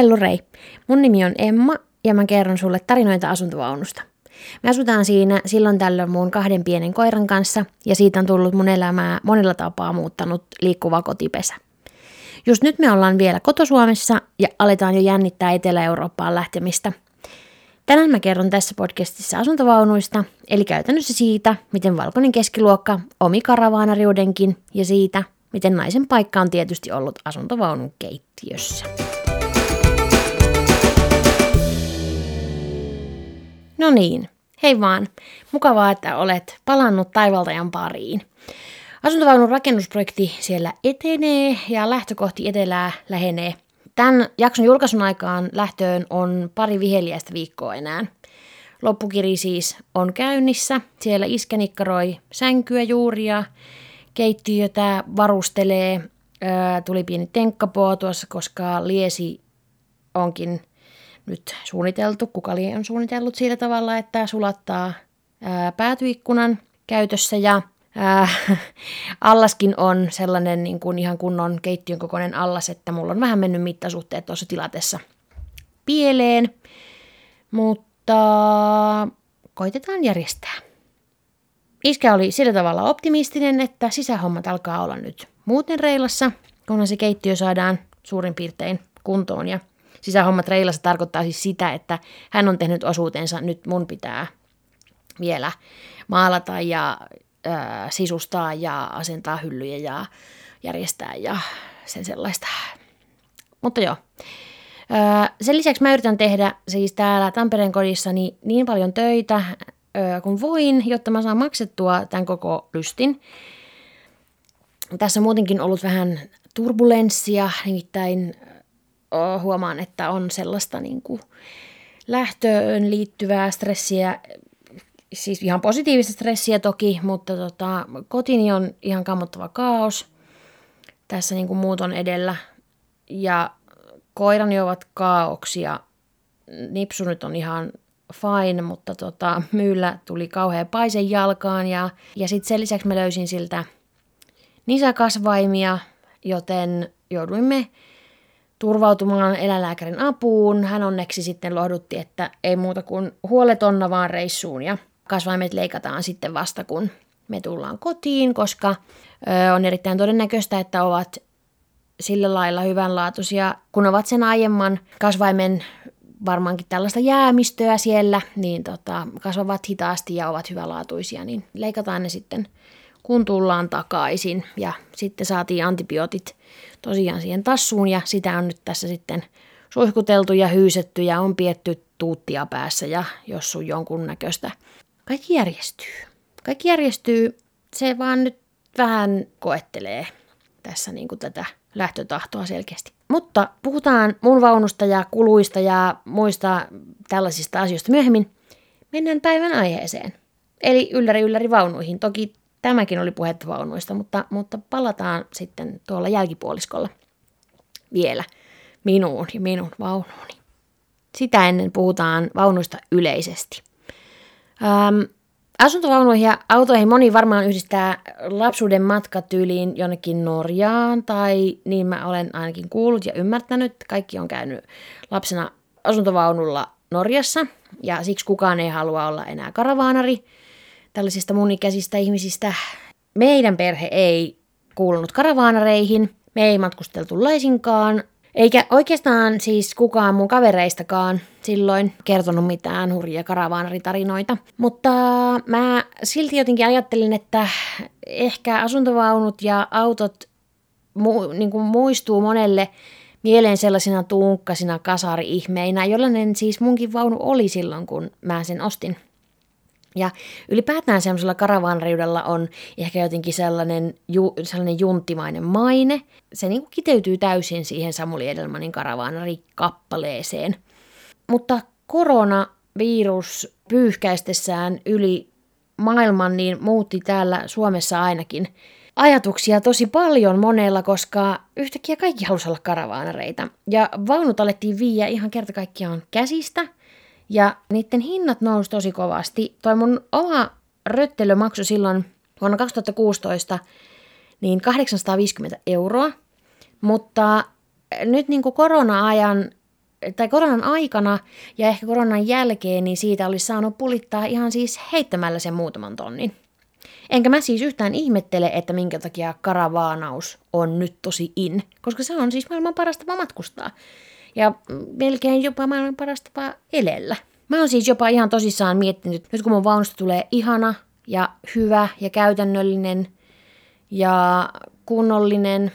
Hellurei, mun nimi on Emma ja mä kerron sulle tarinoita asuntovaunusta. Me asutaan siinä silloin tällöin mun kahden pienen koiran kanssa ja siitä on tullut mun elämää monella tapaa muuttanut liikkuva kotipesä. Just nyt me ollaan vielä kotosuomessa ja aletaan jo jännittää Etelä-Eurooppaan lähtemistä. Tänään mä kerron tässä podcastissa asuntovaunuista, eli käytännössä siitä, miten valkoinen keskiluokka omi karavaanariudenkin ja siitä, miten naisen paikka on tietysti ollut asuntovaunun keittiössä. No niin, hei vaan. Mukavaa, että olet palannut taivaltajan pariin. Asuntovaunun rakennusprojekti siellä etenee ja lähtökohti etelää lähenee. Tämän jakson julkaisun aikaan lähtöön on pari viheliäistä viikkoa enää. Loppukiri siis on käynnissä. Siellä iskenikkaroi sänkyä juuria, keittiötä varustelee. Öö, tuli pieni tenkkapoo tuossa, koska liesi onkin nyt suunniteltu. Kukali on suunnitellut sillä tavalla, että sulattaa ää, päätyikkunan käytössä ja ää, allaskin on sellainen niin kuin ihan kunnon keittiön kokoinen allas, että mulla on vähän mennyt mittasuhteet tuossa tilatessa pieleen, mutta koitetaan järjestää. Iskä oli sillä tavalla optimistinen, että sisähommat alkaa olla nyt muuten reilassa, kunhan se keittiö saadaan suurin piirtein kuntoon ja sisähommat reilassa tarkoittaa siis sitä, että hän on tehnyt osuutensa, nyt mun pitää vielä maalata ja ö, sisustaa ja asentaa hyllyjä ja järjestää ja sen sellaista. Mutta joo. Ö, sen lisäksi mä yritän tehdä siis täällä Tampereen kodissa niin, niin paljon töitä ö, kuin voin, jotta mä saan maksettua tämän koko lystin. Tässä on muutenkin ollut vähän turbulenssia, nimittäin huomaan, että on sellaista niin kuin lähtöön liittyvää stressiä, siis ihan positiivista stressiä toki, mutta tota, kotini on ihan kammottava kaos tässä niin kuin muuton edellä. Ja koirani ovat kaauksia. Nipsu nyt on ihan fine, mutta tota, myyllä tuli kauhean paisen jalkaan ja, ja sitten sen lisäksi mä löysin siltä nisäkasvaimia, joten jouduimme turvautumaan eläinlääkärin apuun. Hän onneksi sitten lohdutti, että ei muuta kuin huoletonna vaan reissuun ja kasvaimet leikataan sitten vasta kun me tullaan kotiin, koska ö, on erittäin todennäköistä, että ovat sillä lailla hyvänlaatuisia, kun ovat sen aiemman kasvaimen varmaankin tällaista jäämistöä siellä, niin tota, kasvavat hitaasti ja ovat hyvälaatuisia, niin leikataan ne sitten kun tullaan takaisin. Ja sitten saatiin antibiootit tosiaan siihen tassuun ja sitä on nyt tässä sitten suihkuteltu ja hyysetty ja on pietty tuuttia päässä ja jos sun jonkun näköistä. Kaikki järjestyy. Kaikki järjestyy. Se vaan nyt vähän koettelee tässä niin kuin tätä lähtötahtoa selkeästi. Mutta puhutaan mun vaunusta ja kuluista ja muista tällaisista asioista myöhemmin. Mennään päivän aiheeseen. Eli ylläri ylläri vaunuihin. Toki tämäkin oli puhetta vaunuista, mutta, mutta palataan sitten tuolla jälkipuoliskolla vielä minuun ja minun vaunuuni. Sitä ennen puhutaan vaunuista yleisesti. Ähm, asuntovaunuihin ja autoihin moni varmaan yhdistää lapsuuden matkatyyliin jonnekin Norjaan, tai niin mä olen ainakin kuullut ja ymmärtänyt. Kaikki on käynyt lapsena asuntovaunulla Norjassa, ja siksi kukaan ei halua olla enää karavaanari – tällaisista munikäisistä ihmisistä. Meidän perhe ei kuulunut karavaanareihin, me ei matkusteltu laisinkaan, eikä oikeastaan siis kukaan mun kavereistakaan silloin kertonut mitään hurjia karavaanaritarinoita. Mutta mä silti jotenkin ajattelin, että ehkä asuntovaunut ja autot mu- niin kuin muistuu monelle mieleen sellaisina tunkkasina kasari-ihmeinä, jollainen siis munkin vaunu oli silloin, kun mä sen ostin. Ja ylipäätään semmoisella karavaanariudella on ehkä jotenkin sellainen, ju, sellainen junttimainen maine. Se niin kuin kiteytyy täysin siihen Samuli Edelmanin karavaanari-kappaleeseen. Mutta koronavirus pyyhkäistessään yli maailman niin muutti täällä Suomessa ainakin ajatuksia tosi paljon monella, koska yhtäkkiä kaikki halusi olla karavaanareita. Ja vaunut alettiin viiä ihan kerta kaikkiaan käsistä – ja niiden hinnat nousi tosi kovasti. Toi mun oma röttelö maksoi silloin vuonna 2016 niin 850 euroa, mutta nyt niin kuin korona-ajan tai koronan aikana ja ehkä koronan jälkeen, niin siitä olisi saanut pulittaa ihan siis heittämällä sen muutaman tonnin. Enkä mä siis yhtään ihmettele, että minkä takia karavaanaus on nyt tosi in, koska se on siis maailman paras matkustaa. Ja melkein jopa maailman paras tapa elellä. Mä oon siis jopa ihan tosissaan miettinyt, nyt kun mun vaunusta tulee ihana ja hyvä ja käytännöllinen ja kunnollinen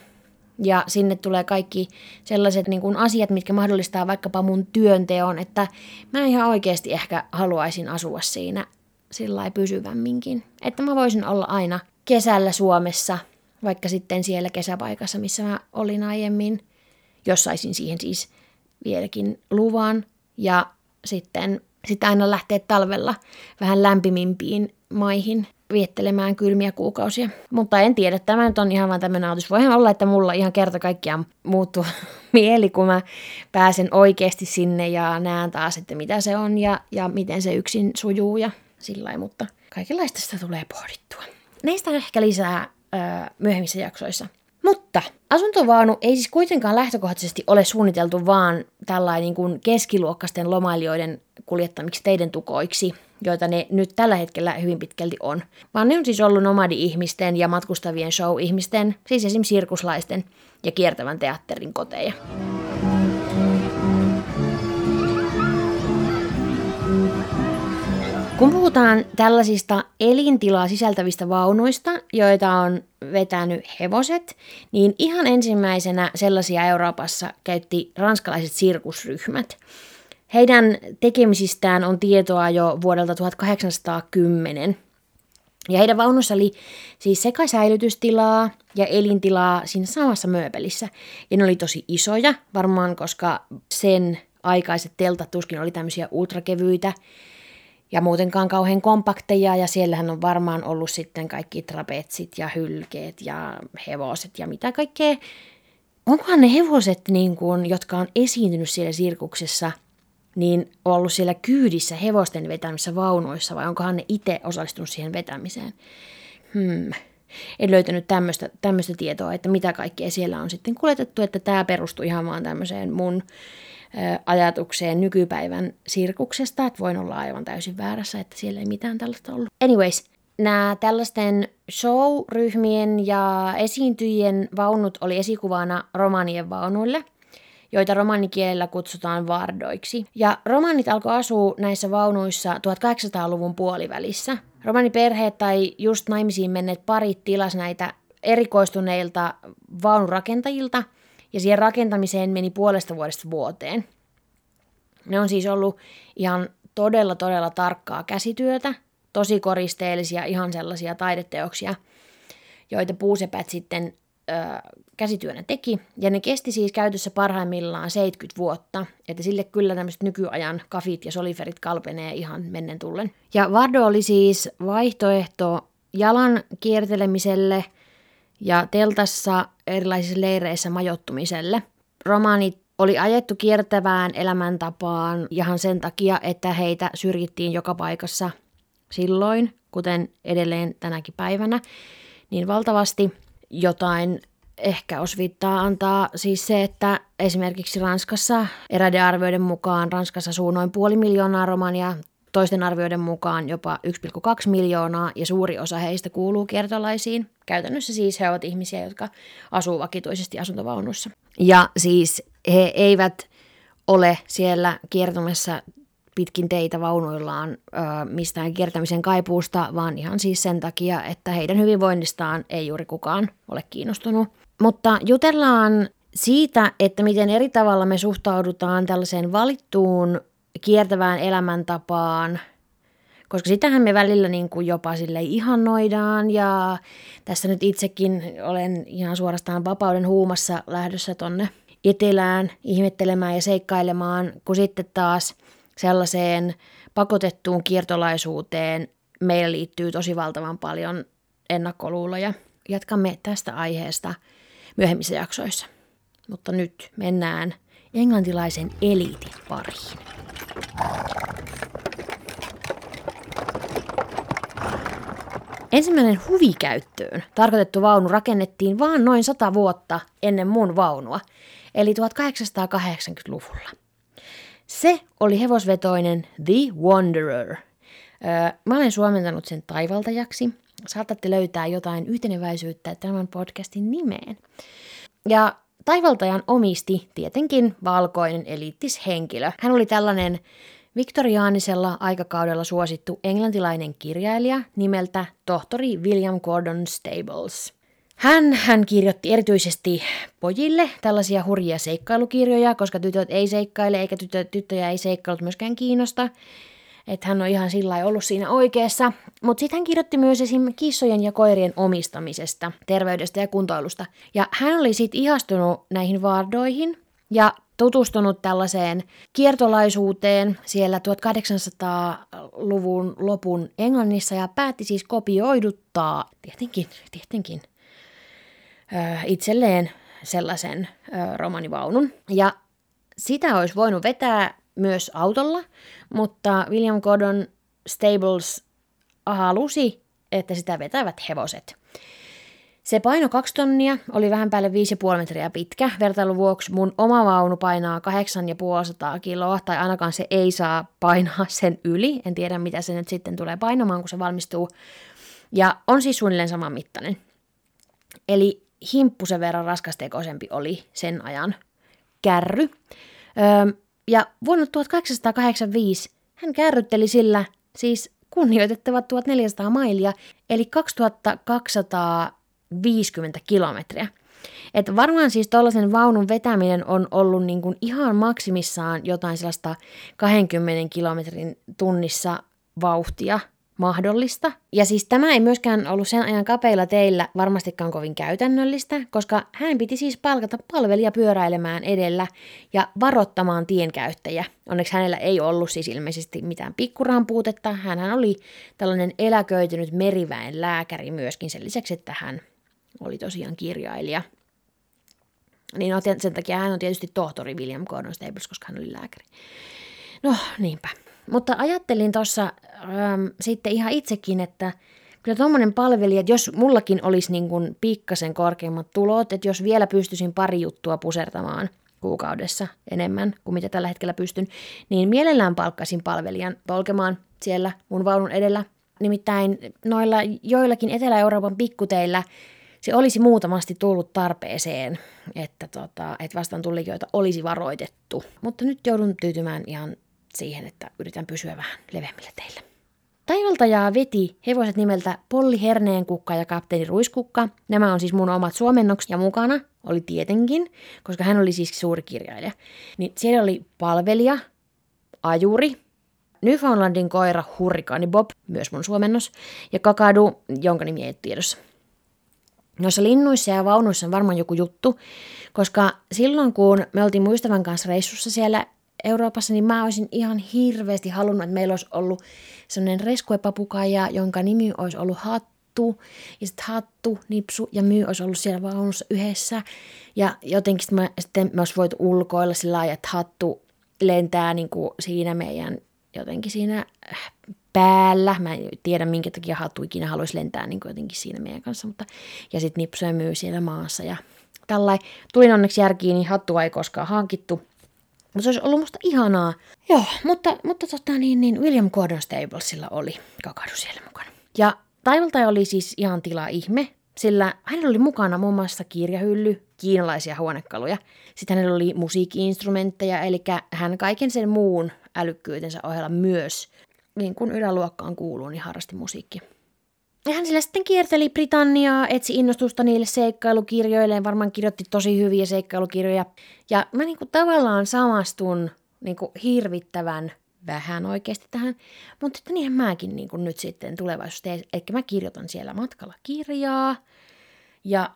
ja sinne tulee kaikki sellaiset niin kuin asiat, mitkä mahdollistaa vaikkapa mun työnteon, että mä ihan oikeasti ehkä haluaisin asua siinä sillä pysyvämminkin. Että mä voisin olla aina kesällä Suomessa, vaikka sitten siellä kesäpaikassa, missä mä olin aiemmin, jos saisin siihen siis vieläkin luvan. Ja sitten, sitten aina lähteä talvella vähän lämpimimpiin maihin viettelemään kylmiä kuukausia. Mutta en tiedä, tämä nyt on ihan vain tämmöinen ajatus. Voihan olla, että mulla ihan kerta kaikkiaan muuttuu mieli, kun mä pääsen oikeasti sinne ja näen taas, että mitä se on ja, ja miten se yksin sujuu ja sillä mutta kaikenlaista sitä tulee pohdittua. Näistä ehkä lisää öö, myöhemmissä jaksoissa. Mutta asuntovaunu ei siis kuitenkaan lähtökohtaisesti ole suunniteltu vaan tällainen niin kuin keskiluokkaisten lomailijoiden kuljettamiksi teidän tukoiksi, joita ne nyt tällä hetkellä hyvin pitkälti on. Vaan ne on siis ollut nomadi-ihmisten ja matkustavien show-ihmisten, siis esimerkiksi sirkuslaisten ja kiertävän teatterin koteja. Kun puhutaan tällaisista elintilaa sisältävistä vaunuista, joita on vetänyt hevoset, niin ihan ensimmäisenä sellaisia Euroopassa käytti ranskalaiset sirkusryhmät. Heidän tekemisistään on tietoa jo vuodelta 1810. Ja heidän vaunussa oli siis sekä säilytystilaa ja elintilaa siinä samassa mööpelissä. Ja ne oli tosi isoja, varmaan koska sen aikaiset teltat tuskin oli tämmöisiä ultrakevyitä ja muutenkaan kauhean kompakteja ja siellähän on varmaan ollut sitten kaikki trapetsit ja hylkeet ja hevoset ja mitä kaikkea. Onkohan ne hevoset, niin kuin, jotka on esiintynyt siellä sirkuksessa, niin ollut siellä kyydissä hevosten vetämissä vaunuissa vai onkohan ne itse osallistunut siihen vetämiseen? Hmm. En löytänyt tämmöistä tietoa, että mitä kaikkea siellä on sitten kuljetettu, että tämä perustui ihan vaan tämmöiseen mun ajatukseen nykypäivän sirkuksesta, että voin olla aivan täysin väärässä, että siellä ei mitään tällaista ollut. Anyways, nämä tällaisten show-ryhmien ja esiintyjien vaunut oli esikuvana romanien vaunuille, joita romanikielellä kutsutaan vardoiksi. Ja romanit alkoi asua näissä vaunuissa 1800-luvun puolivälissä. Romaniperheet tai just naimisiin menneet parit tilas näitä erikoistuneilta vaunurakentajilta – ja siihen rakentamiseen meni puolesta vuodesta vuoteen. Ne on siis ollut ihan todella, todella tarkkaa käsityötä, tosi koristeellisia, ihan sellaisia taideteoksia, joita puusepät sitten ö, käsityönä teki. Ja ne kesti siis käytössä parhaimmillaan 70 vuotta, että sille kyllä tämmöiset nykyajan kafit ja soliferit kalpenee ihan mennen tullen. Ja Vardo oli siis vaihtoehto jalan kiertelemiselle – ja teltassa erilaisissa leireissä majottumiselle. Romaanit oli ajettu kiertävään elämäntapaan ihan sen takia, että heitä syrjittiin joka paikassa silloin, kuten edelleen tänäkin päivänä, niin valtavasti jotain ehkä osvittaa antaa siis se, että esimerkiksi Ranskassa eräiden arvioiden mukaan Ranskassa asuu noin puoli miljoonaa romania, toisten arvioiden mukaan jopa 1,2 miljoonaa ja suuri osa heistä kuuluu kiertolaisiin. Käytännössä siis he ovat ihmisiä, jotka asuu vakituisesti asuntovaunussa. Ja siis he eivät ole siellä kiertämässä pitkin teitä vaunuillaan ö, mistään kiertämisen kaipuusta, vaan ihan siis sen takia, että heidän hyvinvoinnistaan ei juuri kukaan ole kiinnostunut. Mutta jutellaan siitä, että miten eri tavalla me suhtaudutaan tällaiseen valittuun kiertävään elämäntapaan, koska sitähän me välillä niin kuin jopa sille ihannoidaan ja tässä nyt itsekin olen ihan suorastaan vapauden huumassa lähdössä tonne etelään ihmettelemään ja seikkailemaan, kun sitten taas sellaiseen pakotettuun kiertolaisuuteen meillä liittyy tosi valtavan paljon ennakkoluuloja. Jatkamme tästä aiheesta myöhemmissä jaksoissa. Mutta nyt mennään englantilaisen eliitin pariin. Ensimmäinen huvikäyttöön tarkoitettu vaunu rakennettiin vain noin sata vuotta ennen mun vaunua, eli 1880-luvulla. Se oli hevosvetoinen The Wanderer. Öö, mä olen suomentanut sen taivaltajaksi. Saatatte löytää jotain yhteneväisyyttä tämän podcastin nimeen. Ja taivaltajan omisti tietenkin valkoinen eliittishenkilö. Hän oli tällainen viktoriaanisella aikakaudella suosittu englantilainen kirjailija nimeltä tohtori William Gordon Stables. Hän, hän kirjoitti erityisesti pojille tällaisia hurjia seikkailukirjoja, koska tytöt ei seikkaile eikä tytö, tyttöjä ei seikkailut myöskään kiinnosta. Että hän on ihan sillä ollut siinä oikeassa. Mutta sitten hän kirjoitti myös esim. kissojen ja koirien omistamisesta, terveydestä ja kuntoilusta. Ja hän oli sitten ihastunut näihin vaardoihin ja tutustunut tällaiseen kiertolaisuuteen siellä 1800-luvun lopun Englannissa ja päätti siis kopioiduttaa, tietenkin, tietenkin, itselleen sellaisen romanivaunun. Ja sitä olisi voinut vetää myös autolla, mutta William Gordon Stables halusi, että sitä vetävät hevoset. Se paino kaksi tonnia, oli vähän päälle 5,5 metriä pitkä. Vertailun vuoksi mun oma vaunu painaa 8,5 kiloa, tai ainakaan se ei saa painaa sen yli. En tiedä, mitä se nyt sitten tulee painamaan, kun se valmistuu. Ja on siis suunnilleen saman mittainen. Eli himppusen verran raskastekoisempi oli sen ajan kärry. Öö, ja vuonna 1885 hän kärrytteli sillä siis kunnioitettavat 1400 mailia, eli 2250 kilometriä. Et varmaan siis tuollaisen vaunun vetäminen on ollut niin kuin ihan maksimissaan jotain sellaista 20 kilometrin tunnissa vauhtia mahdollista. Ja siis tämä ei myöskään ollut sen ajan kapeilla teillä varmastikaan kovin käytännöllistä, koska hän piti siis palkata palvelija pyöräilemään edellä ja varoittamaan tienkäyttäjä. Onneksi hänellä ei ollut siis ilmeisesti mitään pikkurahan puutetta. Hän oli tällainen eläköitynyt meriväen lääkäri myöskin sen lisäksi, että hän oli tosiaan kirjailija. Niin no, sen takia hän on tietysti tohtori William Gordon Stables, koska hän oli lääkäri. No, niinpä. Mutta ajattelin tuossa ähm, sitten ihan itsekin, että kyllä tuommoinen palvelija, että jos mullakin olisi niin kuin pikkasen korkeimmat tulot, että jos vielä pystyisin pari juttua pusertamaan kuukaudessa enemmän kuin mitä tällä hetkellä pystyn, niin mielellään palkkasin palvelijan polkemaan siellä mun vaunun edellä. Nimittäin noilla joillakin Etelä-Euroopan pikkuteillä se olisi muutamasti tullut tarpeeseen, että, tota, että vastaan tulijoita olisi varoitettu. Mutta nyt joudun tyytymään ihan siihen, että yritän pysyä vähän leveämmillä teillä. Taivaltajaa veti hevoset nimeltä Polli Herneenkukka ja Kapteeni Ruiskukka. Nämä on siis mun omat suomennokset ja mukana oli tietenkin, koska hän oli siis suuri kirjailija. Niin siellä oli palvelija, ajuri, Newfoundlandin koira Hurrikaani Bob, myös mun suomennos, ja kakadu, jonka nimi ei ole tiedossa. Noissa linnuissa ja vaunuissa on varmaan joku juttu, koska silloin kun me oltiin muistavan kanssa reissussa siellä Euroopassa, niin mä olisin ihan hirveästi halunnut, että meillä olisi ollut sellainen reskuepapukaija, jonka nimi olisi ollut Hattu, ja sitten Hattu, Nipsu ja Myy olisi ollut siellä vaunussa yhdessä, ja jotenkin me, sitten me olisi voitu ulkoilla sillä lailla, että Hattu lentää niin kuin siinä meidän jotenkin siinä äh, päällä. Mä en tiedä, minkä takia Hattu ikinä haluaisi lentää niin kuin jotenkin siinä meidän kanssa, mutta ja sitten Nipsu ja Myy siellä maassa, ja tällainen. Tulin onneksi järkiin, niin Hattua ei koskaan hankittu, mutta se olisi ollut musta ihanaa. Joo, mutta, mutta tota niin, niin William Gordon Stablesilla oli kakadu siellä mukana. Ja Taivaltaja oli siis ihan tila ihme, sillä hänellä oli mukana muun muassa kirjahylly, kiinalaisia huonekaluja. Sitten hänellä oli musiikkiinstrumentteja, eli hän kaiken sen muun älykkyytensä ohella myös, niin kuin yläluokkaan kuuluu, niin harrasti musiikkia. Hän sillä sitten kierteli Britanniaa, etsi innostusta niille seikkailukirjoille, varmaan kirjoitti tosi hyviä seikkailukirjoja. Ja mä niinku tavallaan samastun niinku hirvittävän vähän oikeasti tähän, mutta että niinhän mäkin niinku nyt sitten tulevaisuudessa. Eli mä kirjoitan siellä matkalla kirjaa ja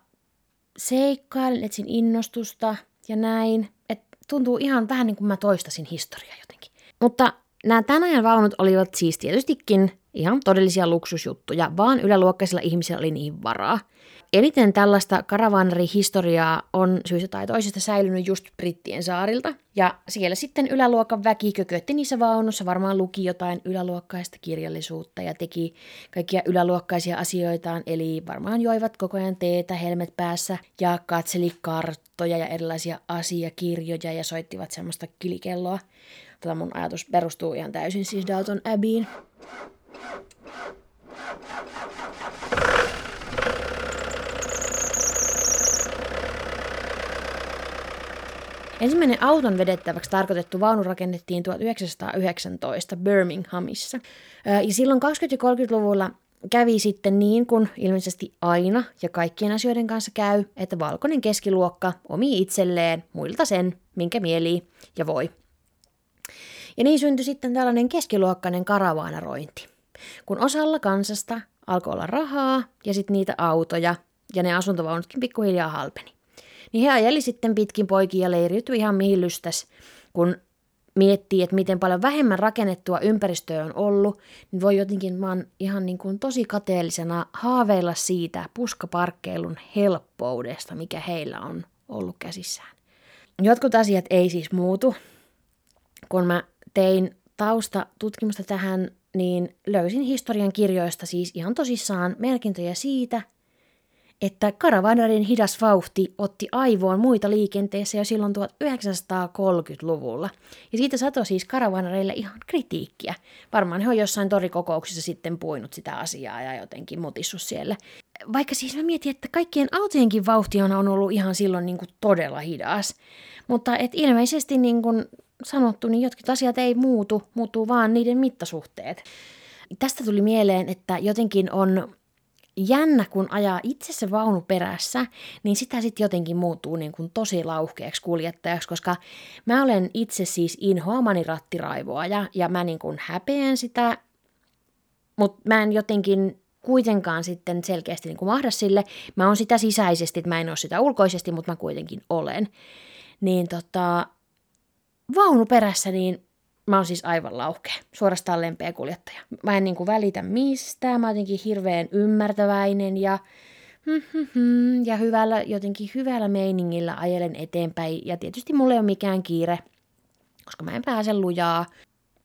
seikkailen, etsin innostusta ja näin. Et tuntuu ihan vähän niin kuin mä toistasin historiaa jotenkin. Mutta nämä tämän ajan vaunut olivat siis tietystikin Ihan todellisia luksusjuttuja, vaan yläluokkaisilla ihmisillä oli niihin varaa. Eniten tällaista karavanerihistoriaa on syystä tai toisesta säilynyt just Brittien saarilta. Ja siellä sitten yläluokan väki kökötti niissä vaunussa, varmaan luki jotain yläluokkaista kirjallisuutta ja teki kaikkia yläluokkaisia asioitaan, eli varmaan joivat koko ajan teetä helmet päässä ja katseli karttoja ja erilaisia asiakirjoja ja soittivat semmoista kilikelloa. Tätä mun ajatus perustuu ihan täysin siis Dalton Abbeyin. Ensimmäinen auton vedettäväksi tarkoitettu vaunu rakennettiin 1919 Birminghamissa. Ja silloin 20- ja 30-luvulla kävi sitten niin kuin ilmeisesti aina ja kaikkien asioiden kanssa käy, että valkoinen keskiluokka omi itselleen muilta sen, minkä mieli ja voi. Ja niin syntyi sitten tällainen keskiluokkainen karavaanarointi. Kun osalla kansasta alkoi olla rahaa ja sitten niitä autoja ja ne asuntovaunutkin pikkuhiljaa halpeni. Niin he ajeli sitten pitkin poikia ja leiriytyi ihan mihin lystäs, kun miettii, että miten paljon vähemmän rakennettua ympäristöä on ollut, niin voi jotenkin vaan ihan niin kuin tosi kateellisena haaveilla siitä puskaparkkeilun helppoudesta, mikä heillä on ollut käsissään. Jotkut asiat ei siis muutu. Kun mä tein taustatutkimusta tähän, niin löysin historian kirjoista siis ihan tosissaan merkintöjä siitä, että karavanarin hidas vauhti otti aivoon muita liikenteessä jo silloin 1930-luvulla. Ja siitä sato siis karavanareille ihan kritiikkiä. Varmaan he on jossain torikokouksissa sitten puinut sitä asiaa ja jotenkin mutissut siellä. Vaikka siis mä mietin, että kaikkien autojenkin vauhti on ollut ihan silloin niin kuin todella hidas. Mutta et ilmeisesti niin kuin sanottu, niin jotkut asiat ei muutu, muuttuu vaan niiden mittasuhteet. Tästä tuli mieleen, että jotenkin on jännä, kun ajaa itse se vaunu perässä, niin sitä sitten jotenkin muuttuu niin kuin tosi lauhkeaksi kuljettajaksi, koska mä olen itse siis inhoamani rattiraivoa ja, ja mä niin kuin häpeän sitä, mutta mä en jotenkin kuitenkaan sitten selkeästi niin kuin mahda sille. Mä oon sitä sisäisesti, että mä en ole sitä ulkoisesti, mutta mä kuitenkin olen. Niin tota, vaunu perässä, niin Mä oon siis aivan lauhkea, suorastaan lempeä kuljettaja. Mä en niinku välitä mistään, mä oon jotenkin hirveän ymmärtäväinen ja, ja hyvällä, jotenkin hyvällä meiningillä ajelen eteenpäin. Ja tietysti mulla ei ole mikään kiire, koska mä en pääse lujaa.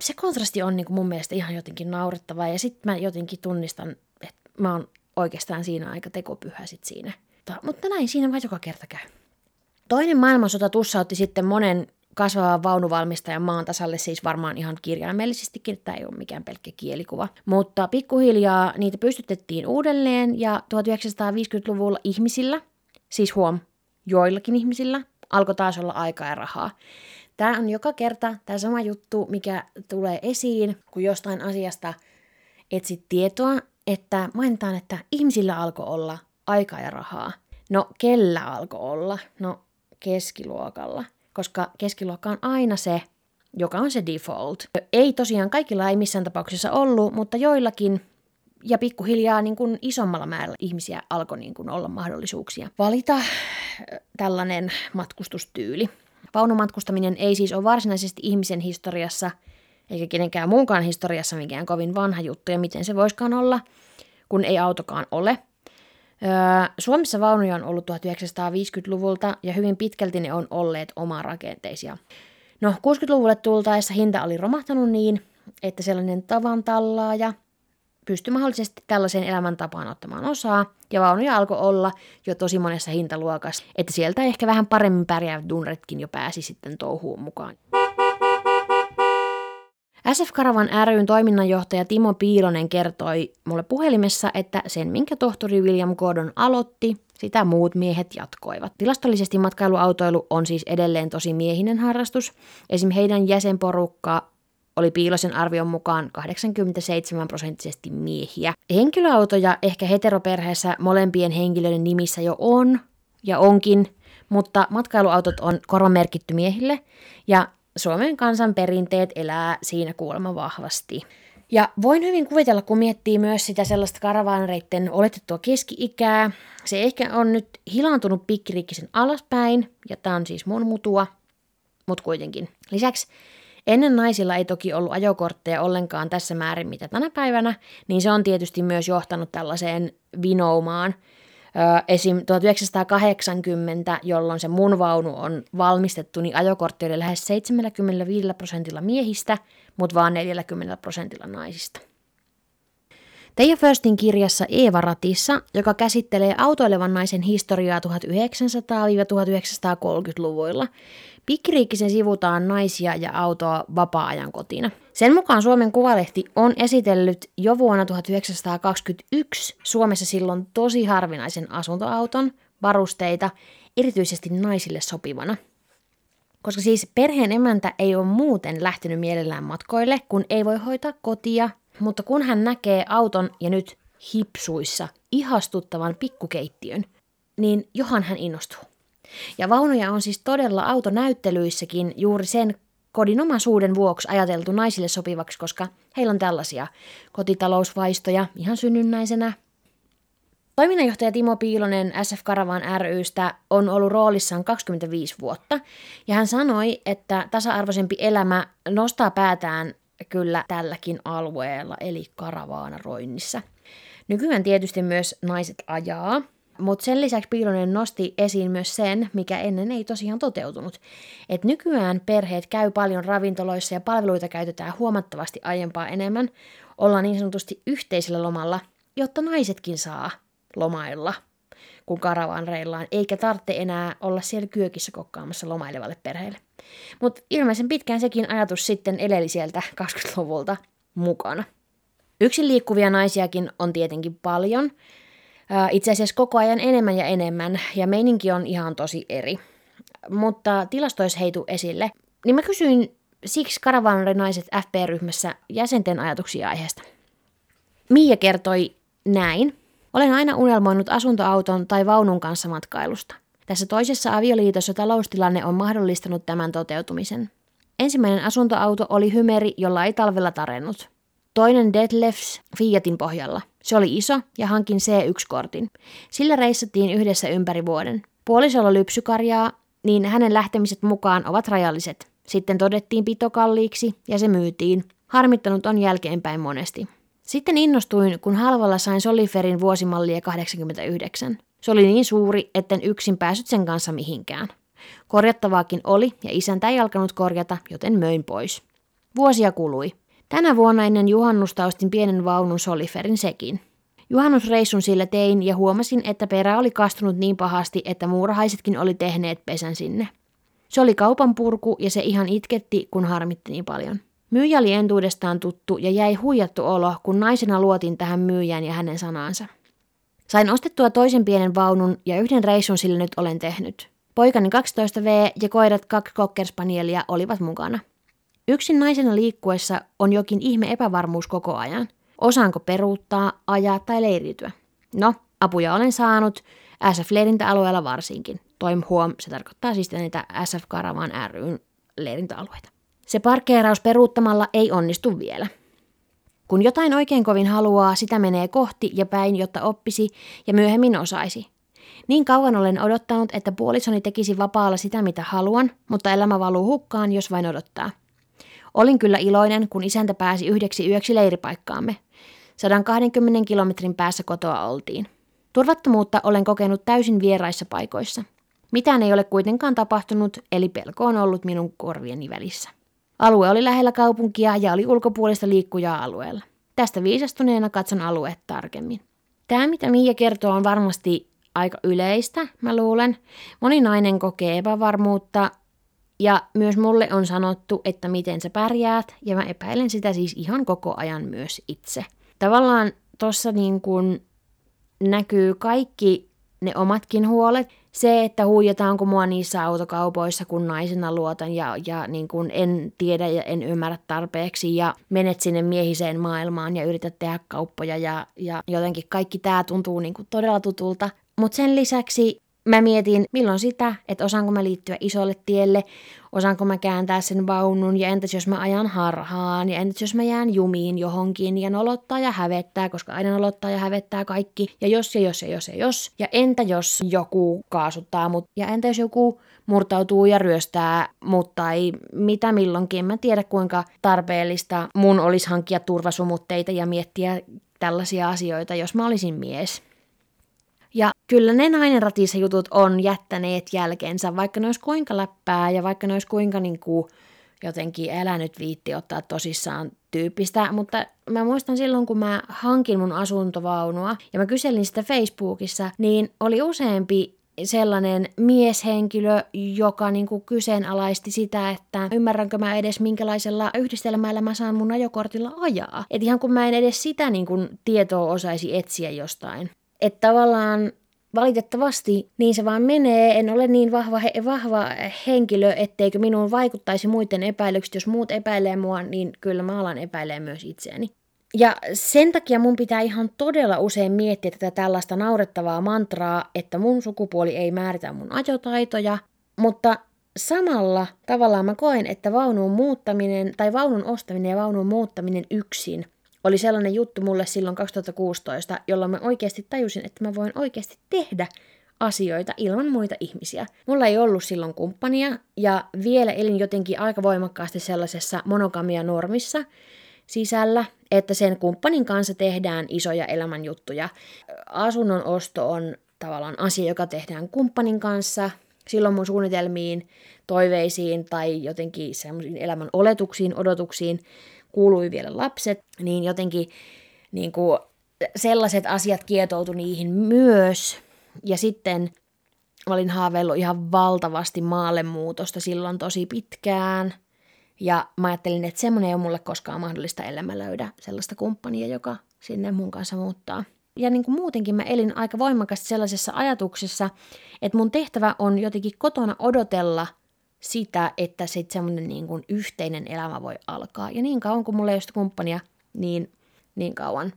Se kontrasti on niinku mun mielestä ihan jotenkin naurettava ja sitten mä jotenkin tunnistan, että mä oon oikeastaan siinä aika tekopyhä sit siinä. Mutta näin siinä vaan joka kerta käy. Toinen maailmansota tussautti sitten monen kasvava vaunuvalmistajan maan tasalle siis varmaan ihan kirjaimellisestikin, että ei ole mikään pelkkä kielikuva. Mutta pikkuhiljaa niitä pystytettiin uudelleen ja 1950-luvulla ihmisillä, siis huom, joillakin ihmisillä, alkoi taas olla aikaa ja rahaa. Tämä on joka kerta tämä sama juttu, mikä tulee esiin, kun jostain asiasta etsit tietoa, että mainitaan, että ihmisillä alkoi olla aikaa ja rahaa. No, kellä alkoi olla? No, keskiluokalla koska keskiluokka on aina se, joka on se default. Ei tosiaan kaikilla ei missään tapauksessa ollut, mutta joillakin ja pikkuhiljaa niin kuin isommalla määrällä ihmisiä alkoi niin kuin olla mahdollisuuksia valita tällainen matkustustyyli. Vaunumatkustaminen ei siis ole varsinaisesti ihmisen historiassa eikä kenenkään muunkaan historiassa mikään kovin vanha juttu ja miten se voiskaan olla, kun ei autokaan ole – Suomessa vaunuja on ollut 1950-luvulta ja hyvin pitkälti ne on olleet rakenteisia. No 60-luvulle tultaessa hinta oli romahtanut niin, että sellainen tavan tallaaja pystyi mahdollisesti tällaiseen elämäntapaan ottamaan osaa, ja vaunuja alkoi olla jo tosi monessa hintaluokassa, että sieltä ehkä vähän paremmin pärjäävät dunretkin jo pääsi sitten touhuun mukaan. SF Karavan ryn toiminnanjohtaja Timo Piilonen kertoi mulle puhelimessa, että sen minkä tohtori William Gordon aloitti, sitä muut miehet jatkoivat. Tilastollisesti matkailuautoilu on siis edelleen tosi miehinen harrastus. Esim. heidän jäsenporukka oli Piilosen arvion mukaan 87 prosenttisesti miehiä. Henkilöautoja ehkä heteroperheessä molempien henkilöiden nimissä jo on ja onkin, mutta matkailuautot on korvamerkitty miehille ja Suomen kansan perinteet elää siinä kuulemma vahvasti. Ja voin hyvin kuvitella, kun miettii myös sitä sellaista karavaanareitten oletettua keski-ikää. Se ehkä on nyt hilaantunut pikkiriikkisen alaspäin, ja tämä on siis mun mutua, mutta kuitenkin. Lisäksi ennen naisilla ei toki ollut ajokortteja ollenkaan tässä määrin, mitä tänä päivänä, niin se on tietysti myös johtanut tällaiseen vinoumaan – Esim. 1980, jolloin se mun vaunu on valmistettu, niin ajokortti oli lähes 75 prosentilla miehistä, mutta vaan 40 prosentilla naisista. Teija Firstin kirjassa Eeva Ratissa, joka käsittelee autoilevan naisen historiaa 1900-1930-luvuilla, Pikkiriikkisen sivutaan naisia ja autoa vapaa-ajan kotina. Sen mukaan Suomen Kuvalehti on esitellyt jo vuonna 1921 Suomessa silloin tosi harvinaisen asuntoauton varusteita, erityisesti naisille sopivana. Koska siis perheen emäntä ei ole muuten lähtenyt mielellään matkoille, kun ei voi hoitaa kotia, mutta kun hän näkee auton ja nyt hipsuissa ihastuttavan pikkukeittiön, niin johan hän innostuu. Ja vaunuja on siis todella autonäyttelyissäkin juuri sen kodinomaisuuden vuoksi ajateltu naisille sopivaksi, koska heillä on tällaisia kotitalousvaistoja ihan synnynnäisenä. Toiminnanjohtaja Timo Piilonen SF Karavan rystä on ollut roolissaan 25 vuotta, ja hän sanoi, että tasa-arvoisempi elämä nostaa päätään kyllä tälläkin alueella, eli karavaanaroinnissa. Nykyään tietysti myös naiset ajaa, mutta sen lisäksi Piilonen nosti esiin myös sen, mikä ennen ei tosiaan toteutunut. Että nykyään perheet käy paljon ravintoloissa ja palveluita käytetään huomattavasti aiempaa enemmän. Ollaan niin sanotusti yhteisellä lomalla, jotta naisetkin saa lomailla, kun karavaan reillaan, eikä tarvitse enää olla siellä kyökissä kokkaamassa lomailevalle perheelle. Mutta ilmeisen pitkään sekin ajatus sitten eleli sieltä 20-luvulta mukana. Yksin liikkuvia naisiakin on tietenkin paljon, itse asiassa koko ajan enemmän ja enemmän, ja meininki on ihan tosi eri. Mutta tilastoissa heitu esille, niin mä kysyin siksi naiset FP-ryhmässä jäsenten ajatuksia aiheesta. Miia kertoi näin. Olen aina unelmoinut asuntoauton tai vaunun kanssa matkailusta. Tässä toisessa avioliitossa taloustilanne on mahdollistanut tämän toteutumisen. Ensimmäinen asuntoauto oli Hymeri, jolla ei talvella tarennut. Toinen Deadlifts Fiatin pohjalla. Se oli iso ja hankin C1-kortin. Sillä reissattiin yhdessä ympäri vuoden. Puolisolla lypsykarjaa, niin hänen lähtemiset mukaan ovat rajalliset. Sitten todettiin pito kalliiksi ja se myytiin. Harmittanut on jälkeenpäin monesti. Sitten innostuin, kun halvalla sain Soliferin vuosimallia 89. Se oli niin suuri, etten yksin päässyt sen kanssa mihinkään. Korjattavaakin oli ja isäntä ei alkanut korjata, joten möin pois. Vuosia kului. Tänä vuonna ennen juhannusta ostin pienen vaunun Soliferin sekin. Juhannusreissun sillä tein ja huomasin, että perä oli kastunut niin pahasti, että muurahaisetkin oli tehneet pesän sinne. Se oli kaupan purku ja se ihan itketti, kun harmitti niin paljon. Myyjä oli entuudestaan tuttu ja jäi huijattu olo, kun naisena luotin tähän myyjään ja hänen sanaansa. Sain ostettua toisen pienen vaunun ja yhden reissun sillä nyt olen tehnyt. Poikani 12V ja koirat kaksi kokkerspanielia olivat mukana. Yksin naisena liikkuessa on jokin ihme epävarmuus koko ajan. Osaanko peruuttaa, ajaa tai leiriytyä? No, apuja olen saanut, SF-leirintäalueella varsinkin. Toim huom, se tarkoittaa siis näitä SF Karavan ryn leirintäalueita. Se parkkeeraus peruuttamalla ei onnistu vielä. Kun jotain oikein kovin haluaa, sitä menee kohti ja päin, jotta oppisi ja myöhemmin osaisi. Niin kauan olen odottanut, että puolisoni tekisi vapaalla sitä, mitä haluan, mutta elämä valuu hukkaan, jos vain odottaa – Olin kyllä iloinen, kun isäntä pääsi yhdeksi yöksi leiripaikkaamme. 120 kilometrin päässä kotoa oltiin. Turvattomuutta olen kokenut täysin vieraissa paikoissa. Mitään ei ole kuitenkaan tapahtunut, eli pelko on ollut minun korvieni välissä. Alue oli lähellä kaupunkia ja oli ulkopuolista liikkujaa alueella. Tästä viisastuneena katson alueet tarkemmin. Tämä, mitä Miia kertoo, on varmasti aika yleistä, mä luulen. Moni nainen kokee epävarmuutta ja myös mulle on sanottu, että miten sä pärjäät, ja mä epäilen sitä siis ihan koko ajan myös itse. Tavallaan tuossa niin kuin näkyy kaikki ne omatkin huolet. Se, että huijataanko mua niissä autokaupoissa, kun naisena luotan ja, ja niin kuin en tiedä ja en ymmärrä tarpeeksi ja menet sinne miehiseen maailmaan ja yrität tehdä kauppoja ja, ja jotenkin kaikki tämä tuntuu niin todella tutulta. Mutta sen lisäksi mä mietin, milloin sitä, että osaanko mä liittyä isolle tielle, osaanko mä kääntää sen vaunun ja entäs jos mä ajan harhaan ja entäs jos mä jään jumiin johonkin ja nolottaa ja hävettää, koska aina nolottaa ja hävettää kaikki ja jos ja jos ja jos ja jos ja entä jos joku kaasuttaa mut ja entä jos joku murtautuu ja ryöstää mut tai mitä milloinkin, en mä tiedä kuinka tarpeellista mun olisi hankkia turvasumutteita ja miettiä tällaisia asioita, jos mä olisin mies. Ja kyllä ne nainen ratissa jutut on jättäneet jälkeensä, vaikka ne olisi kuinka läppää ja vaikka ne olisi kuinka niin kuin jotenkin elänyt viitti ottaa tosissaan tyyppistä, mutta mä muistan silloin, kun mä hankin mun asuntovaunua ja mä kyselin sitä Facebookissa, niin oli useampi sellainen mieshenkilö, joka niin kuin kyseenalaisti sitä, että ymmärränkö mä edes minkälaisella yhdistelmällä mä saan mun ajokortilla ajaa. Et ihan kun mä en edes sitä niin kuin tietoa osaisi etsiä jostain. Että tavallaan valitettavasti niin se vaan menee. En ole niin vahva, he, vahva henkilö, etteikö minuun vaikuttaisi muiden epäilykset. Jos muut epäilee mua, niin kyllä mä alan epäilee myös itseäni. Ja sen takia mun pitää ihan todella usein miettiä tätä tällaista naurettavaa mantraa, että mun sukupuoli ei määritä mun ajotaitoja, mutta samalla tavallaan mä koen, että vaunun muuttaminen tai vaunun ostaminen ja vaunun muuttaminen yksin oli sellainen juttu mulle silloin 2016, jolloin mä oikeasti tajusin, että mä voin oikeasti tehdä asioita ilman muita ihmisiä. Mulla ei ollut silloin kumppania ja vielä elin jotenkin aika voimakkaasti sellaisessa monogamia normissa sisällä, että sen kumppanin kanssa tehdään isoja elämänjuttuja. Asunnon osto on tavallaan asia, joka tehdään kumppanin kanssa. Silloin mun suunnitelmiin, toiveisiin tai jotenkin semmoisiin elämän oletuksiin, odotuksiin kuului vielä lapset, niin jotenkin niin kuin sellaiset asiat kietoutui niihin myös. Ja sitten olin haaveillut ihan valtavasti maallemuutosta silloin tosi pitkään. Ja mä ajattelin, että semmoinen ei ole mulle koskaan mahdollista, ellei mä löydä sellaista kumppania, joka sinne mun kanssa muuttaa. Ja niin kuin muutenkin mä elin aika voimakkaasti sellaisessa ajatuksessa, että mun tehtävä on jotenkin kotona odotella – sitä, että sitten semmoinen niin kuin yhteinen elämä voi alkaa. Ja niin kauan kuin mulla ei ole kumppania, niin, niin kauan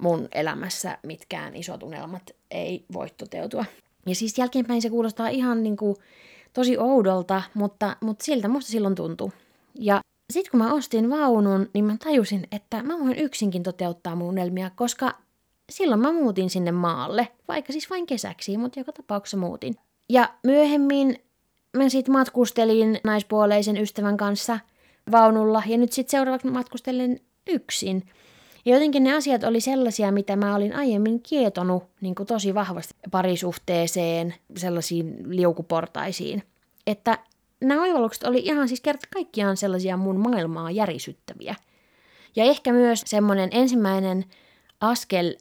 mun elämässä mitkään isot unelmat ei voi toteutua. Ja siis jälkeenpäin se kuulostaa ihan niin kuin tosi oudolta, mutta, mutta siltä musta silloin tuntuu. Ja sitten kun mä ostin vaunun, niin mä tajusin, että mä voin yksinkin toteuttaa mun unelmia, koska silloin mä muutin sinne maalle, vaikka siis vain kesäksi, mutta joka tapauksessa muutin. Ja myöhemmin mä sitten matkustelin naispuoleisen ystävän kanssa vaunulla ja nyt sitten seuraavaksi matkustelen yksin. Ja jotenkin ne asiat oli sellaisia, mitä mä olin aiemmin kietonut niin kuin tosi vahvasti parisuhteeseen, sellaisiin liukuportaisiin. Että nämä oivallukset oli ihan siis kerta kaikkiaan sellaisia mun maailmaa järisyttäviä. Ja ehkä myös semmoinen ensimmäinen askel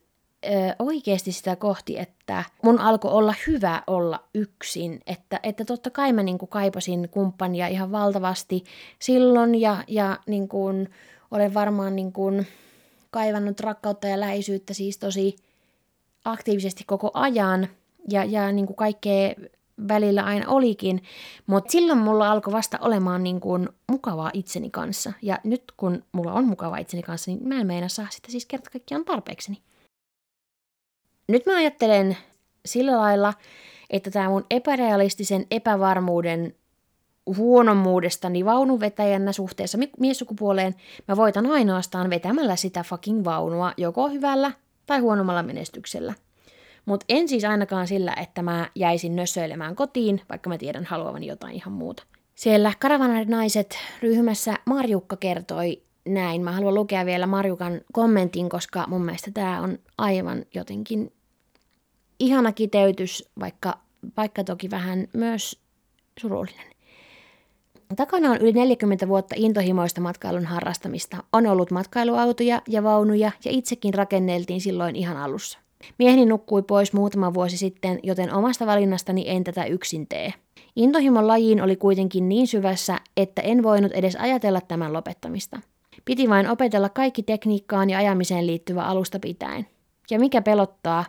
ö, oikeasti sitä kohti, että mun alkoi olla hyvä olla yksin. Että, että totta kai mä niin kuin kaipasin kumppania ihan valtavasti silloin ja, ja niin kuin, olen varmaan niin kuin kaivannut rakkautta ja läheisyyttä siis tosi aktiivisesti koko ajan ja, ja niin kuin kaikkea välillä aina olikin, mutta silloin mulla alkoi vasta olemaan niin kuin mukavaa itseni kanssa. Ja nyt kun mulla on mukavaa itseni kanssa, niin mä en meina saa sitä siis kerta kaikkiaan tarpeekseni. Nyt mä ajattelen sillä lailla, että tämä mun epärealistisen epävarmuuden huonommuudestani vaunuvetäjänä suhteessa miessukupuoleen mä voitan ainoastaan vetämällä sitä fucking vaunua joko hyvällä tai huonommalla menestyksellä. Mutta en siis ainakaan sillä, että mä jäisin nössöilemään kotiin, vaikka mä tiedän haluavan jotain ihan muuta. Siellä Karavanar-naiset ryhmässä Marjukka kertoi näin. Mä haluan lukea vielä Marjukan kommentin, koska mun mielestä tämä on aivan jotenkin ihana kiteytys, vaikka, vaikka toki vähän myös surullinen. Takana on yli 40 vuotta intohimoista matkailun harrastamista. On ollut matkailuautoja ja vaunuja ja itsekin rakenneltiin silloin ihan alussa. Mieheni nukkui pois muutama vuosi sitten, joten omasta valinnastani en tätä yksin tee. Intohimon lajiin oli kuitenkin niin syvässä, että en voinut edes ajatella tämän lopettamista. Piti vain opetella kaikki tekniikkaan ja ajamiseen liittyvä alusta pitäen. Ja mikä pelottaa,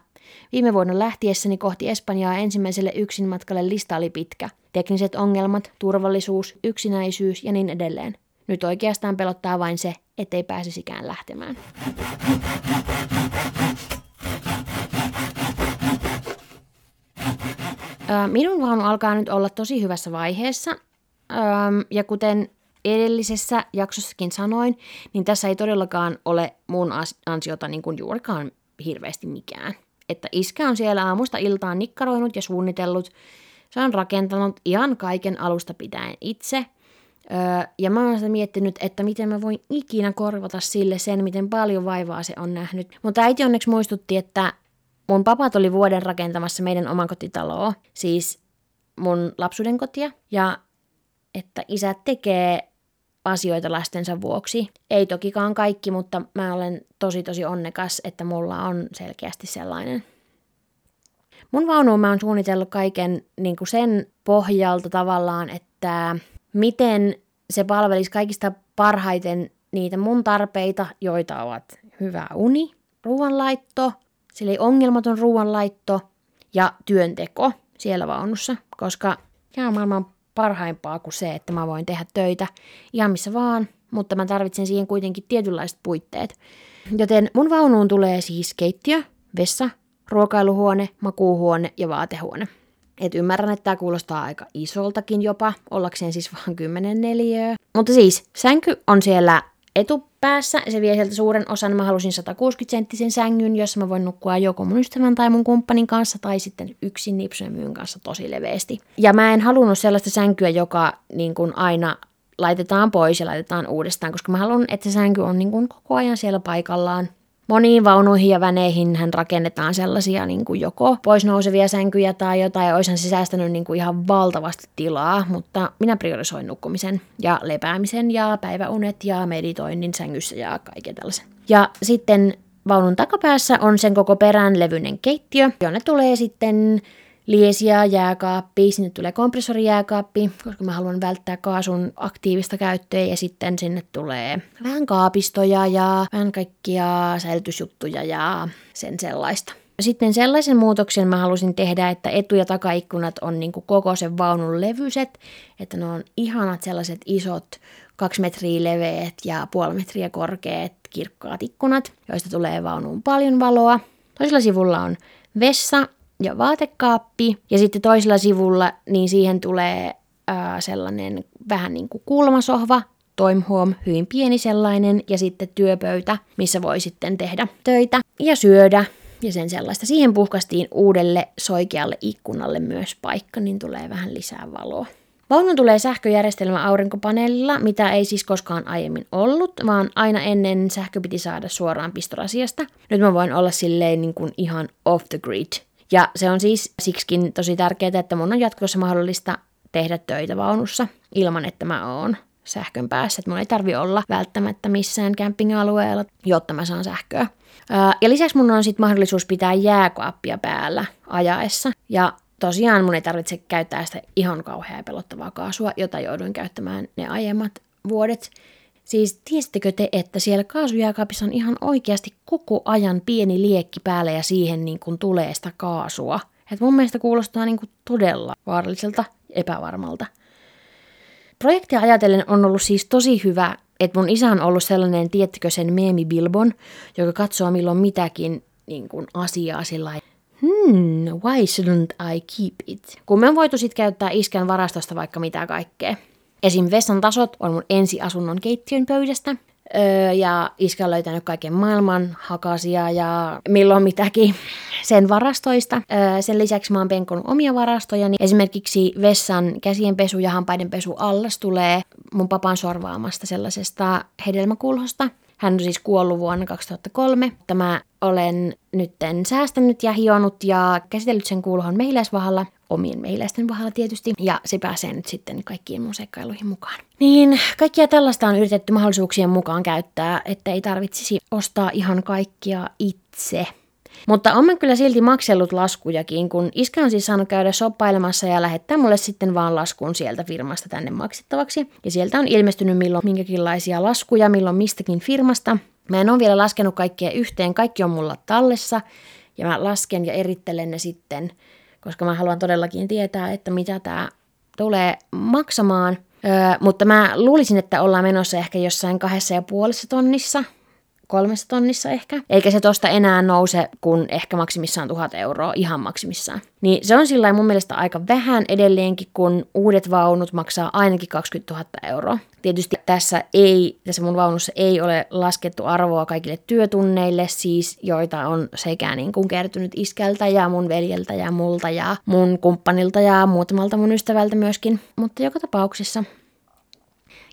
Viime vuonna lähtiessäni kohti Espanjaa ensimmäiselle yksinmatkalle lista oli pitkä. Tekniset ongelmat, turvallisuus, yksinäisyys ja niin edelleen. Nyt oikeastaan pelottaa vain se, ettei pääsisikään lähtemään. Minun vaunu alkaa nyt olla tosi hyvässä vaiheessa. Ja kuten edellisessä jaksossakin sanoin, niin tässä ei todellakaan ole mun ansiota niin kuin juurikaan hirveästi mikään että iskä on siellä aamusta iltaan nikkaroinut ja suunnitellut. Se on rakentanut ihan kaiken alusta pitäen itse. Öö, ja mä oon sitä miettinyt, että miten mä voin ikinä korvata sille sen, miten paljon vaivaa se on nähnyt. Mutta äiti onneksi muistutti, että mun papat oli vuoden rakentamassa meidän omakotitaloa, siis mun lapsuuden kotia. Ja että isä tekee asioita lastensa vuoksi. Ei tokikaan kaikki, mutta mä olen tosi tosi onnekas, että mulla on selkeästi sellainen. Mun vaunuun mä oon suunnitellut kaiken niin kuin sen pohjalta tavallaan, että miten se palvelisi kaikista parhaiten niitä mun tarpeita, joita ovat hyvä uni, ruoanlaitto, sillä ongelmaton ruoanlaitto ja työnteko siellä vaunussa, koska on maailman parhaimpaa kuin se, että mä voin tehdä töitä ihan missä vaan, mutta mä tarvitsen siihen kuitenkin tietynlaiset puitteet. Joten mun vaunuun tulee siis keittiö, vessa, ruokailuhuone, makuuhuone ja vaatehuone. Et ymmärrän, että tämä kuulostaa aika isoltakin jopa, ollakseen siis vaan 10 neliöä. Mutta siis, sänky on siellä etupäässä, se vie sieltä suuren osan. Mä halusin 160 senttisen sängyn, jossa mä voin nukkua joko mun ystävän tai mun kumppanin kanssa, tai sitten yksin nipsujen myyn kanssa tosi leveästi. Ja mä en halunnut sellaista sänkyä, joka niin kuin aina laitetaan pois ja laitetaan uudestaan, koska mä haluan, että se sänky on niin kuin koko ajan siellä paikallaan Moniin vaunuihin ja väneihin hän rakennetaan sellaisia niin kuin joko poisnousevia sänkyjä tai jotain, olisin se säästänyt niin kuin ihan valtavasti tilaa, mutta minä priorisoin nukkumisen ja lepäämisen ja päiväunet ja meditoinnin sängyssä ja kaiken tällaisen. Ja sitten vaunun takapäässä on sen koko perän levyinen keittiö, jonne tulee sitten liesiä jääkaappi, sinne tulee kompressorijääkaappi, koska mä haluan välttää kaasun aktiivista käyttöä ja sitten sinne tulee vähän kaapistoja ja vähän kaikkia säilytysjuttuja ja sen sellaista. Sitten sellaisen muutoksen mä halusin tehdä, että etu- ja takaikkunat on niin kuin koko sen vaunun levyiset, että ne on ihanat sellaiset isot kaksi metriä leveät ja puoli metriä korkeat kirkkaat ikkunat, joista tulee vaunuun paljon valoa. Toisella sivulla on vessa, ja vaatekaappi. Ja sitten toisella sivulla, niin siihen tulee ää, sellainen vähän niin kuin kulmasohva, Home, hyvin pieni sellainen, ja sitten työpöytä, missä voi sitten tehdä töitä ja syödä ja sen sellaista. Siihen puhkastiin uudelle soikealle ikkunalle myös paikka, niin tulee vähän lisää valoa. Vaunun tulee sähköjärjestelmä aurinkopaneelilla, mitä ei siis koskaan aiemmin ollut, vaan aina ennen sähkö piti saada suoraan pistorasiasta. Nyt mä voin olla silleen niin kuin ihan off the grid ja se on siis siksikin tosi tärkeää, että mun on jatkossa mahdollista tehdä töitä vaunussa ilman, että mä oon sähkön päässä. Että mun ei tarvi olla välttämättä missään camping-alueella, jotta mä saan sähköä. Ja lisäksi mun on sitten mahdollisuus pitää jääkaappia päällä ajaessa. Ja tosiaan mun ei tarvitse käyttää sitä ihan kauheaa pelottavaa kaasua, jota jouduin käyttämään ne aiemmat vuodet. Siis tiesittekö te, että siellä kaasujääkaapissa on ihan oikeasti koko ajan pieni liekki päällä ja siihen niin kuin tulee sitä kaasua. Et mun mielestä kuulostaa niin kuin todella vaaralliselta, epävarmalta. Projektia ajatellen on ollut siis tosi hyvä, että mun isä on ollut sellainen, tiettikö sen meemi Bilbon, joka katsoo milloin mitäkin niin kuin asiaa sillä hmm, why shouldn't I keep it? Kun me on voitu sitten käyttää iskän varastosta vaikka mitä kaikkea. Esim. vessan tasot on mun ensiasunnon keittiön pöydästä. Öö, ja iskä on löytänyt kaiken maailman hakasia ja milloin mitäkin sen varastoista. Öö, sen lisäksi mä oon penkonut omia varastoja. Niin esimerkiksi vessan käsienpesu ja hampaidenpesu allas tulee mun papan sorvaamasta sellaisesta hedelmäkulhosta. Hän on siis kuollut vuonna 2003. Tämä olen nytten säästänyt ja hionut ja käsitellyt sen kuulhon mehiläisvahalla omien meiläisten vahalla tietysti, ja se pääsee nyt sitten kaikkiin mun seikkailuihin mukaan. Niin kaikkia tällaista on yritetty mahdollisuuksien mukaan käyttää, että ei tarvitsisi ostaa ihan kaikkia itse. Mutta on mä kyllä silti maksellut laskujakin, kun iskä on siis saanut käydä soppailemassa ja lähettää mulle sitten vaan laskun sieltä firmasta tänne maksettavaksi. Ja sieltä on ilmestynyt milloin minkäkinlaisia laskuja, milloin mistäkin firmasta. Mä en ole vielä laskenut kaikkea yhteen, kaikki on mulla tallessa ja mä lasken ja erittelen ne sitten koska mä haluan todellakin tietää, että mitä tämä tulee maksamaan. Öö, mutta mä luulisin, että ollaan menossa ehkä jossain kahdessa ja puolessa tonnissa kolmessa tonnissa ehkä. Eikä se tosta enää nouse kuin ehkä maksimissaan tuhat euroa, ihan maksimissaan. Niin se on sillä mun mielestä aika vähän edelleenkin, kun uudet vaunut maksaa ainakin 20 000 euroa. Tietysti tässä ei, tässä mun vaunussa ei ole laskettu arvoa kaikille työtunneille, siis joita on sekä niin kuin kertynyt iskältä ja mun veljeltä ja multa ja mun kumppanilta ja muutamalta mun ystävältä myöskin. Mutta joka tapauksessa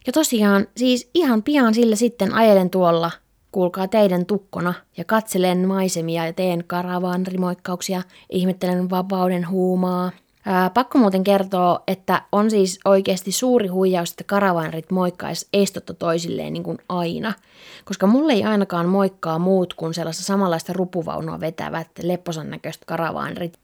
ja tosiaan, siis ihan pian sillä sitten ajelen tuolla kuulkaa teidän tukkona ja katselen maisemia ja teen karavaan rimoikkauksia, ihmettelen vapauden huumaa. Ää, pakko muuten kertoa, että on siis oikeasti suuri huijaus, että karavaanrit moikkaisi estotta toisilleen niin kuin aina. Koska mulle ei ainakaan moikkaa muut kuin sellaista samanlaista rupuvaunua vetävät lepposan näköiset karavaanrit.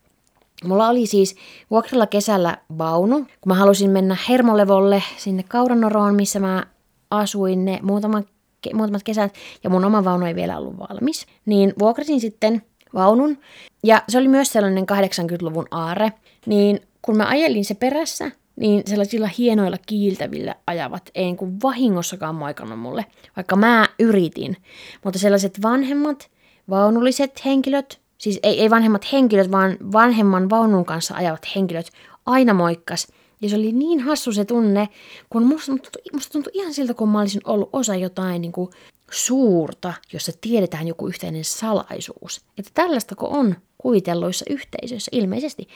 Mulla oli siis vuokralla kesällä vaunu, kun mä halusin mennä Hermolevolle sinne Kauranoroon, missä mä asuin ne muutaman, muutamat kesät, ja mun oma vaunu ei vielä ollut valmis. Niin vuokrasin sitten vaunun, ja se oli myös sellainen 80-luvun aare, niin kun mä ajelin se perässä, niin sellaisilla hienoilla kiiltävillä ajavat ei kuin vahingossakaan moikannut mulle, vaikka mä yritin. Mutta sellaiset vanhemmat, vaunulliset henkilöt, siis ei, ei vanhemmat henkilöt, vaan vanhemman vaunun kanssa ajavat henkilöt, aina moikkas. Ja se oli niin hassu se tunne, kun musta, tuntui, musta tuntui ihan siltä, kun mä olisin ollut osa jotain niin kuin suurta, jossa tiedetään joku yhteinen salaisuus. Että tällaistako on kuvitelluissa yhteisöissä ilmeisesti.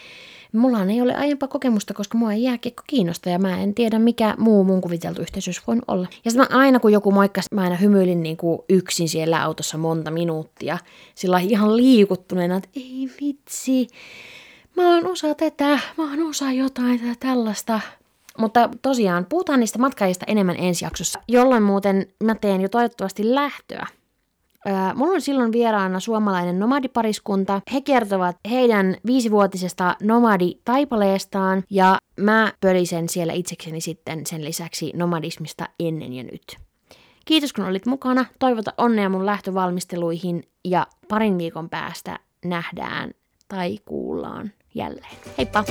Mulla ei ole aiempaa kokemusta, koska mua ei jääkiekko kiinnosta ja mä en tiedä, mikä muu mun kuviteltu yhteisö voinut olla. Ja sitten aina kun joku moikkasi, mä aina hymyilin niin kuin yksin siellä autossa monta minuuttia. Sillä ihan liikuttuneena, että ei vitsi, mä oon osa tätä, mä oon osa jotain tätä tällaista. Mutta tosiaan, puhutaan niistä matkaajista enemmän ensi jaksossa, jolloin muuten mä teen jo toivottavasti lähtöä. Öö, mulla on silloin vieraana suomalainen nomadipariskunta. He kertovat heidän viisivuotisesta nomaditaipaleestaan ja mä pölisen siellä itsekseni sitten sen lisäksi nomadismista ennen ja nyt. Kiitos kun olit mukana. Toivota onnea mun lähtövalmisteluihin ja parin viikon päästä nähdään tai kuullaan jälleen. Heippa!